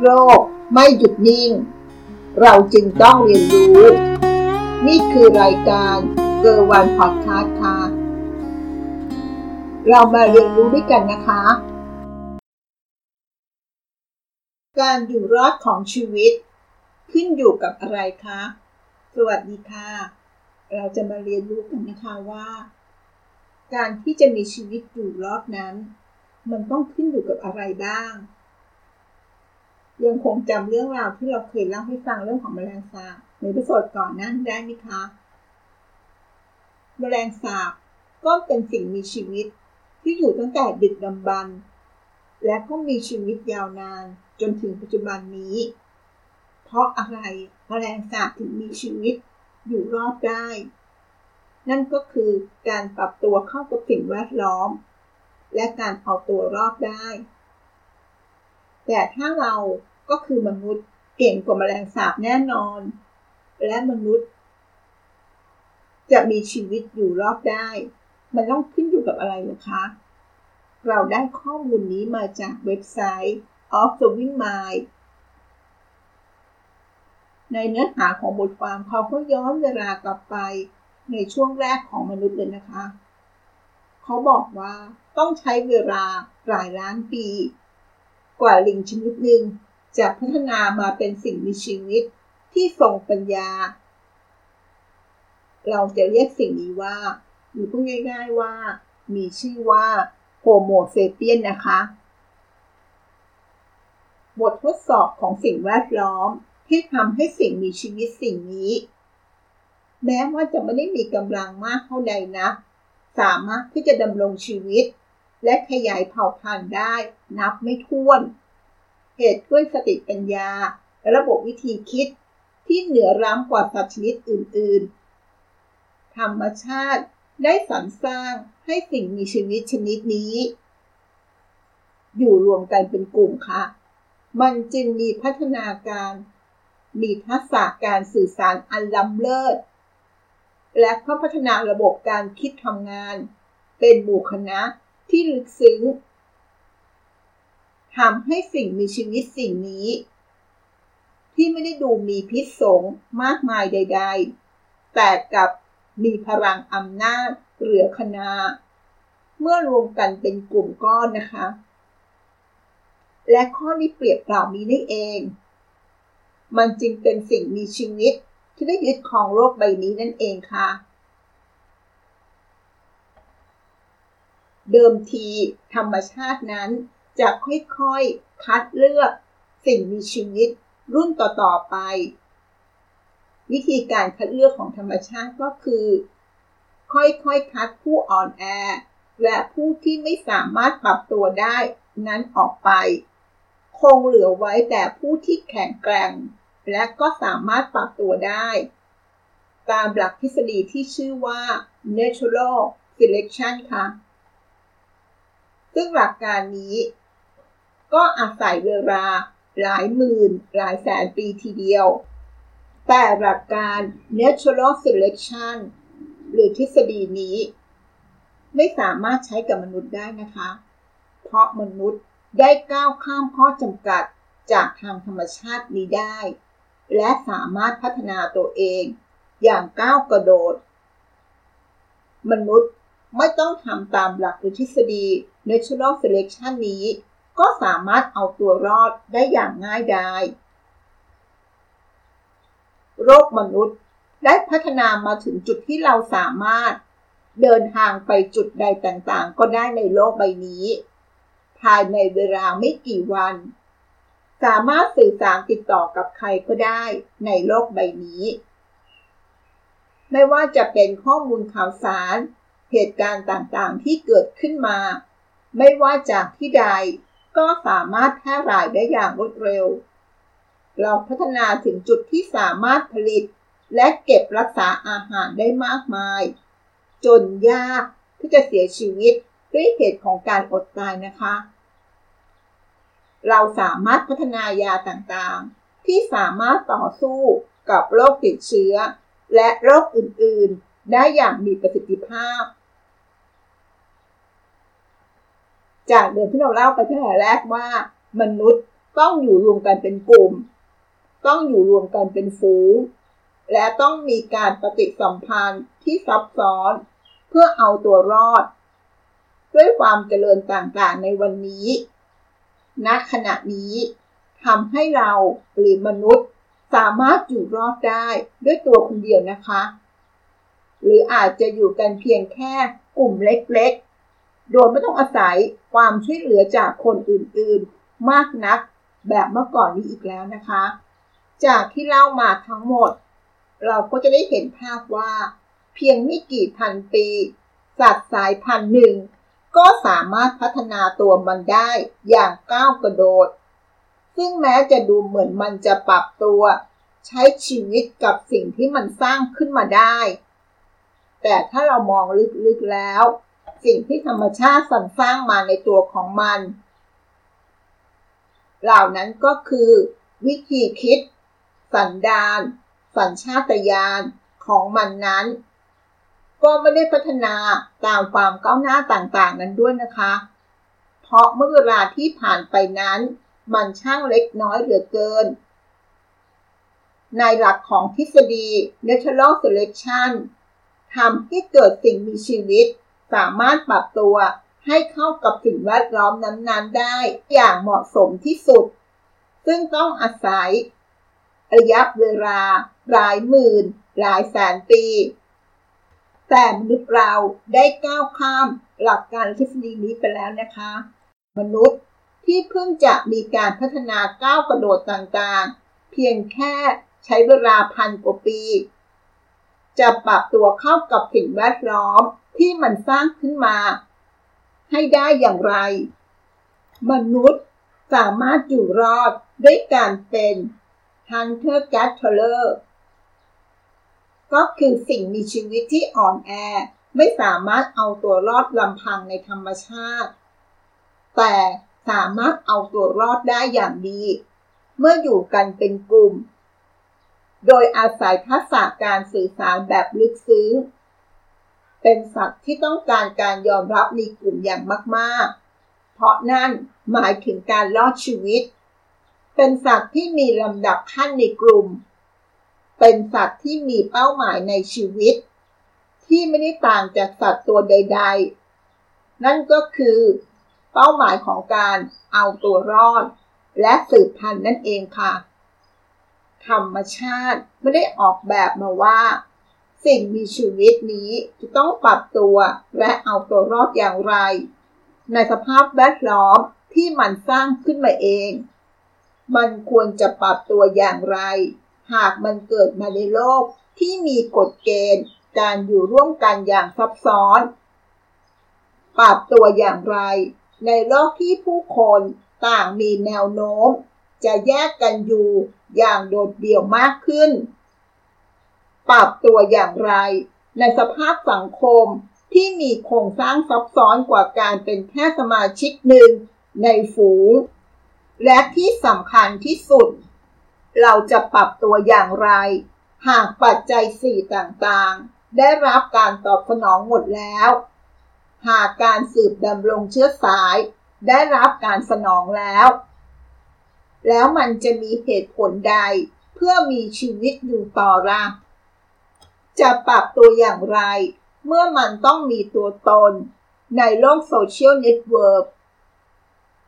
โรคไม่หยุดนิ่ง เราจึงต้องเรียนรู้ นี่คือรายการเกอร์วันพอดคาสต์ค่ะ เรามาเรียนรู้ด้วยกันนะคะ การอยู่รอดของชีวิต ขึ้นอยู่กับอะไรคะ สวัสดีค่ะ เราจะมาเรียนรู้กันนะคะว่า การที่จะมีชีวิตอยู่รอดนั้น มันต้องขึ้นอยู่กับอะไรบ้าง ยังคงจำเรื่องราวที่เราเคยเล่าให้ฟังเรื่องของแมลงสาบในประสดก่อนนั้นได้ไหมคะ แมลงสาบก็เป็นสิ่งมีชีวิตที่อยู่ตั้งแต่ดึกดำบรรและก็มีชีวิตยาวนานจนถึงปัจจุบันนี้ เพราะอะไรแมลงสาบถึงมีชีวิตอยู่รอดได้ นั่นก็คือการปรับตัวเข้ากับสิ่งแวดล้อม และการเอาตัวรอดได้ แต่ถ้าเราก็คือมนุษย์เก่งกว่าแมลงสาบแน่นอน และมนุษย์ จะมีชีวิตอยู่รอดได้ มันต้องขึ้นอยู่กับอะไรนะคะ เราได้ข้อมูลนี้มาจากเว็บไซต์ of the Wing Mind ในเนื้อหาของบทความเขาก็ย้อนเวลากลับไปในช่วงแรกของมนุษย์เลยนะคะ เขาบอกว่าต้องใช้เวลาหลายล้านปี กว่าลิงชนิดหนึ่งจะพัฒนามาเป็นสิ่งมีชีวิตที่ทรงปัญญา เราจะเรียกสิ่งนี้ว่าหรือพูดง่ายๆว่า มีชื่อว่าโฮโมเซเปียนนะคะ บททดสอบของสิ่งแวดล้อมที่ทำให้สิ่งมีชีวิตสิ่งนี้ แม้ว่าจะไม่ได้มีกำลังมากเท่าใดนะ สามารถที่จะดำรงชีวิต และขยายเผ่าพันธุ์ได้นับไม่ถ้วน เหตุด้วยสติปัญญา และระบบวิธีคิดที่เหนือล้ำกว่าสัตว์ชนิดอื่น ๆ ธรรมชาติได้สรรสร้างให้สิ่งมีชีวิตชนิดนี้ อยู่รวมกันเป็นกลุ่มค่ะ มันจึงมีพัฒนาการ มีทักษะการสื่อสารอันล้ำเลิศ และก็พัฒนาระบบการคิดทำงาน เป็นหมู่คณะ ที่ลึกซึ้งทำให้สิ่งมีชีวิตสิ่งนี้ ที่ไม่ได้ดูมีพิษสงมากมายใด ๆ แต่กับมีพลังอำนาจเหลือคณาเมื่อรวมกันเป็นกลุ่มก้อนนะคะ และข้อนี้เปรียบเปล่านี้ได้เอง มันจึงเป็นสิ่งมีชีวิตที่ได้ยึดครองโลกใบนี้นั่นเองค่ะ เดิมทีธรรมชาตินั้น จะค่อยๆคัดเลือกสิ่งมีชีวิตรุ่นต่อๆไป วิธีการคัดเลือกของธรรมชาติก็คือ ค่อยๆคัดผู้อ่อนแอ และผู้ที่ไม่สามารถปรับตัวได้นั้นออกไป คงเหลือไว้แต่ผู้ที่แข็งแกร่ง และก็สามารถปรับตัวได้ ตามหลักทฤษฎีที่ชื่อว่า natural selection ค่ะ ซึ่งหลักการนี้ ก็อาศัยเวลาหลายหมื่น หลายแสนปีทีเดียว แต่หลักการ natural selection หรือทฤษฎีนี้ ไม่สามารถใช้กับมนุษย์ได้นะคะ เพราะมนุษย์ได้ก้าวข้ามข้อจำกัดจากทางธรรมชาตินี้ได้ และสามารถพัฒนาตัวเองอย่างก้าวกระโดด มนุษย์ ไม่ต้องทำตามหลักหรือทฤษฎี natural selection นี้ ก็สามารถเอาตัวรอดได้อย่างง่ายดายโรคมนุษย์ได้พัฒนามาถึงจุดที่เราสามารถ เดินทางไปจุดใดต่างๆ ก็ได้ในโลกใบนี้ ภายในเวลาไม่กี่วัน สามารถสื่อสารติดต่อกับใครก็ได้ในโลกใบนี้ ไม่ว่าจะเป็นข้อมูลข่าวสาร เหตุการณ์ต่างๆที่เกิดขึ้นมา ไม่ว่าจากที่ใด ก็สามารถแพร่หลายได้อย่างรวดเร็ว เราพัฒนาถึงจุดที่สามารถผลิต และเก็บรักษาอาหารได้มากมาย จนยากที่จะเสียชีวิตด้วยเหตุของการอดตายนะคะ เราสามารถพัฒนายาต่างๆ ที่สามารถต่อสู้กับโรคติดเชื้อ และโรคอื่นๆ ได้อย่างมีประสิทธิภาพ จากเดิมที่เราเล่าไปที่แรกว่า มนุษย์ต้องอยู่รวมกันเป็นกลุ่ม ต้องอยู่รวมกันเป็นฝูง และต้องมีการปฏิสัมพันธ์ที่ซับซ้อน เพื่อเอาตัวรอด ด้วยความเจริญต่างๆในวันนี้ณขณะนี้ทำให้เราหรือมนุษย์สามารถอยู่รอดได้ด้วยตัวคนเดียวนะคะ หรืออาจจะอยู่กันเพียงแค่กลุ่มเล็กๆ โดยไม่ต้องอาศัยความช่วยเหลือจากคนอื่นๆ มากนักแบบเมื่อก่อนนี้อีกแล้วนะคะ จากที่เล่ามาทั้งหมด เราก็จะได้เห็นภาพว่า เพียงไม่กี่พันปี สัตว์สายพันธุ์หนึ่ง ก็สามารถพัฒนาตัวมันได้อย่างก้าวกระโดด ซึ่งแม้จะดูเหมือนมันจะปรับตัว ใช้ชีวิตกับสิ่งที่มันสร้างขึ้นมาได้ แต่ถ้าเรามองลึกๆแล้ว สิ่งที่ธรรมชาติสรรสร้างมาในตัวของมัน เหล่านั้นก็คือ วิธีคิด สันดาน สัญชาตญาณของมันนั้น ก็ไม่ได้พัฒนาตามความก้าวหน้าต่างๆ นั้นด้วยนะคะ เพราะเมื่อเวลาที่ผ่านไปนั้น มันช่างเล็กน้อยเหลือเกินในหลักของทฤษฎี natural selection ทำให้เกิดสิ่งมีชีวิต สามารถปรับตัวให้เข้ากับสิ่งแวดล้อมนั้นๆ ได้อย่างเหมาะสมที่สุด ซึ่งต้องอาศัย ระยะเวลา หลายหมื่น หลายแสนปี แต่มนุษย์เราได้ก้าวข้ามหลักการทฤษฎีนี้ไปแล้วนะคะ มนุษย์ที่เพิ่งจะมีการพัฒนาก้าวกระโดดต่างๆ เพียงแค่ใช้เวลาพันกว่าปี จะปรับตัวเข้ากับสิ่งแวดล้อมที่มันสร้างขึ้นมา ให้ได้อย่างไร มนุษย์สามารถอยู่รอดด้วยการเป็น Hunter Gatherer ก็คือสิ่งมีชีวิตที่อ่อนแอ ไม่สามารถเอาตัวรอดลำพังในธรรมชาติ แต่สามารถเอาตัวรอดได้อย่างดี เมื่ออยู่กันเป็นกลุ่ม โดยอาศัยทักษะการสื่อสารแบบลึกซึ้ง เป็นสัตว์ที่ต้องการการยอมรับในกลุ่มอย่างมากๆ เพราะนั่นหมายถึงการรอดชีวิต เป็นสัตว์ที่มีลำดับขั้นในกลุ่ม เป็นสัตว์ที่มีเป้าหมายในชีวิต ที่ไม่ได้ต่างจากสัตว์ตัวใด ๆ นั่นก็คือ เป้าหมายของการเอาตัวรอด และสืบพันธุ์นั่นเองค่ะ ธรรมชาติไม่ได้ออกแบบมาว่า สิ่งมีชีวิตนี้จะต้องปรับตัวและเอาตัวรอดอย่างไร ในสภาพแวดล้อมที่มันสร้างขึ้นมาเอง มันควรจะปรับตัวอย่างไร หากมันเกิดมาในโลกที่มีกฎเกณฑ์ การอยู่ร่วมกันอย่างซับซ้อน ปรับตัวอย่างไร ในโลกที่ผู้คนต่างมีแนวโน้ม จะแยกกันอยู่อย่างโดดเดี่ยวมากขึ้น ปรับตัวอย่างไร ในสภาพสังคมที่มีโครงสร้างซับซ้อนกว่าการเป็นแค่สมาชิกหนึ่งในฝูง และที่สำคัญที่สุด เราจะปรับตัวอย่างไร หากปัจจัยสี่ต่างๆ ได้รับการตอบสนองหมดแล้ว หากการสืบดำรงเชื้อสาย ได้รับการสนองแล้ว แล้วมันจะมีเหตุผลใด เพื่อมีชีวิตอยู่ต่อล่ะจะปรับตัวอย่างไร เมื่อมันต้องมีตัวตน ในโลก social network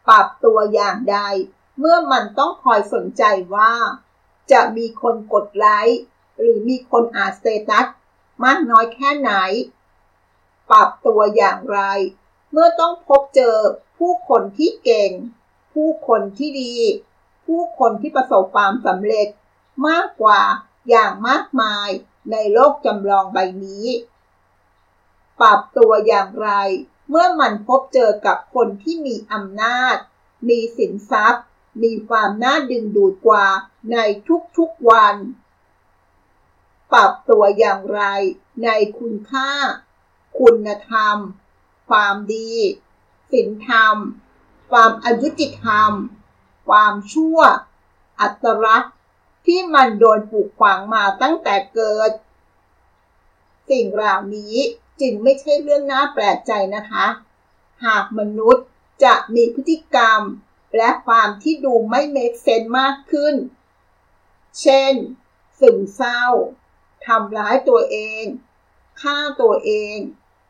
ปรับตัวอย่างใด เมื่อมันต้องคอยสนใจว่า จะมีคนกดไลค์หรือมีคนอ่าน status มากน้อยแค่ไหน ปรับตัวอย่างไร เมื่อต้องพบเจอผู้คนที่เก่ง ผู้คนที่ดี ผู้คนที่ประสบความสำเร็จมากกว่าอย่างมากมายในโลกจำลองใบนี้ ปรับตัวอย่างไร เมื่อมันพบเจอกับคนที่มีอำนาจ มีสินทรัพย์ มีความน่าดึงดูดกว่าในทุกๆวัน ปรับตัวอย่างไร ในคุณค่า คุณธรรม ความดี ศีลธรรม ความอายุติธรรม ความชั่ว อัตรักษณ์ที่มันโดนปลูกฝังมาตั้งแต่เกิด สิ่งเหล่านี้จึงไม่ใช่เรื่องน่าแปลกใจนะคะ หากมนุษย์จะมีพฤติกรรมและความที่ดูไม่เมคเซนมากขึ้น เช่น สึมเศร้า ทำร้ายตัวเอง ฆ่าตัวเอง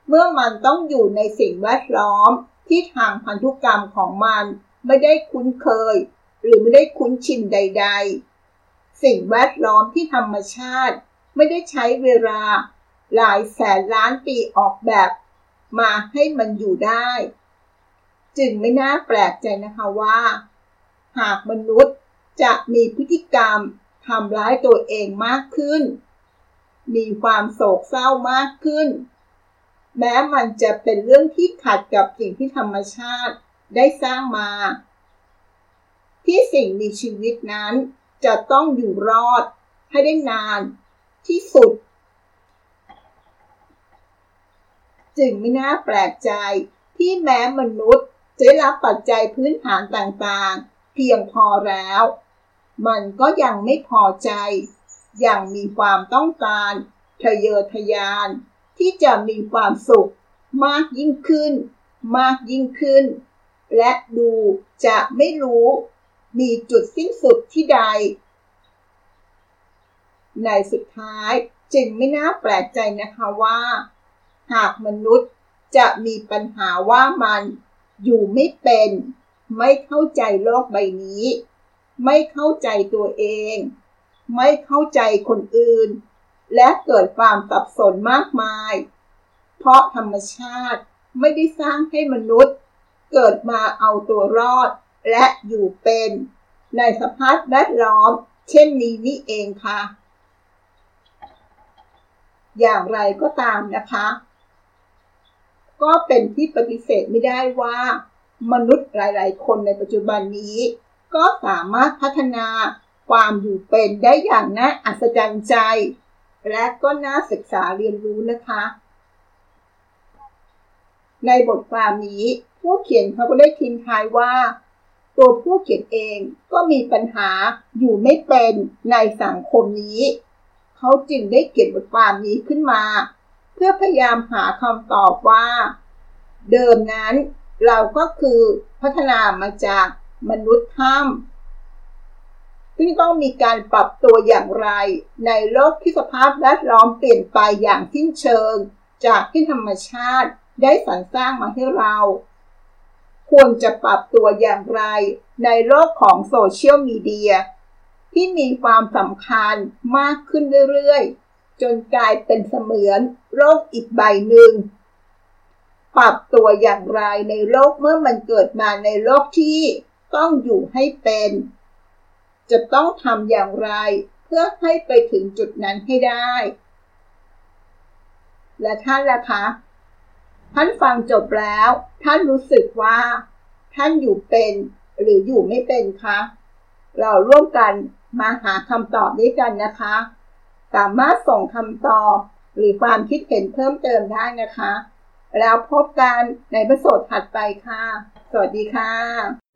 เมื่อมันต้องอยู่ในสิ่งแวดล้อมที่ทางพันธุกรรมของมัน ไม่ได้คุ้นเคย หรือไม่ได้คุ้นชินใด ๆ สิ่งแวดล้อมที่ธรรมชาติ ไม่ได้ใช้เวลาหลายแสนล้านปีออกแบบ มาให้มันอยู่ได้ จึงไม่น่าแปลกใจนะคะว่า หากมนุษย์จะมีพฤติกรรมทำร้ายตัวเองมากขึ้น มีความโศกเศร้ามากขึ้น แม้มันจะเป็นเรื่องที่ขัดกับสิ่งที่ธรรมชาติ ได้สร้างมา ที่สิ่งมีชีวิตนั้นจะต้องอยู่รอดให้ได้นานที่สุด จึงไม่น่าแปลกใจที่แม้มนุษย์จะได้รับปัจจัยพื้นฐานต่างๆ เพียงพอแล้ว มันก็ยังไม่พอใจ ยังมีความต้องการทะเยอทะยาน ที่จะมีความสุขมากยิ่งขึ้น มากยิ่งขึ้น และดูจะไม่รู้มีจุดสิ้นสุดที่ใด ในสุดท้ายจึงไม่น่าแปลกใจนะคะว่า หากมนุษย์จะมีปัญหาว่ามันอยู่ไม่เป็น ไม่เข้าใจโลกใบนี้ ไม่เข้าใจตัวเอง ไม่เข้าใจคนอื่น และเกิดความสับสนมากมาย เพราะธรรมชาติไม่ได้สร้างให้มนุษย์ เกิดมาเอาตัวรอด และอยู่เป็นในสภาพแวดล้อม เช่นนี้นี่เองค่ะ อย่างไรก็ตามนะคะ ก็เป็นที่ปฏิเสธไม่ได้ว่า มนุษย์หลาย ๆ คนในปัจจุบันนี้ ก็สามารถพัฒนาความอยู่เป็นได้อย่างน่าอัศจรรย์ใจ และก็น่าศึกษาเรียนรู้นะคะ ในบทความนี้ ผู้เขียนเขาก็ได้ทิ้งท้ายว่า ตัวผู้เขียนเองก็มีปัญหาอยู่ไม่เป็นในสังคมนี้ เขาจึงได้เขียนบทความนี้ขึ้นมา เพื่อพยายามหาคำตอบว่า เดิมนั้นเราก็คือพัฒนามาจากมนุษย์ถ้ำซึ่งต้องมีการปรับตัวอย่างไร ในโลกที่สภาพแวดล้อมเปลี่ยนไปอย่างสิ้นเชิง จากที่ธรรมชาติได้สรรสร้างมาให้เรา ควรจะปรับตัวอย่างไร ในโลกของโซเชียลมีเดียที่มีความสำคัญมากขึ้นเรื่อยๆ จนกลายเป็นเสมือนโรคอีกใบหนึ่ง ปรับตัวอย่างไรในโลกเมื่อมันเกิดมาในโลกที่ต้องอยู่ให้เป็น จะต้องทำอย่างไรเพื่อให้ไปถึงจุดนั้นให้ได้ และท่านล่ะคะ ท่านฟังจบแล้ว ท่านรู้สึกว่า ท่านอยู่เป็นหรืออยู่ไม่เป็นคะ เราร่วมกันมาหาคำตอบด้วยกันนะคะ สามารถส่งคำตอบหรือความคิดเห็นเพิ่มเติมได้นะคะ แล้วพบกันในประสดถัดไปค่ะ สวัสดีค่ะ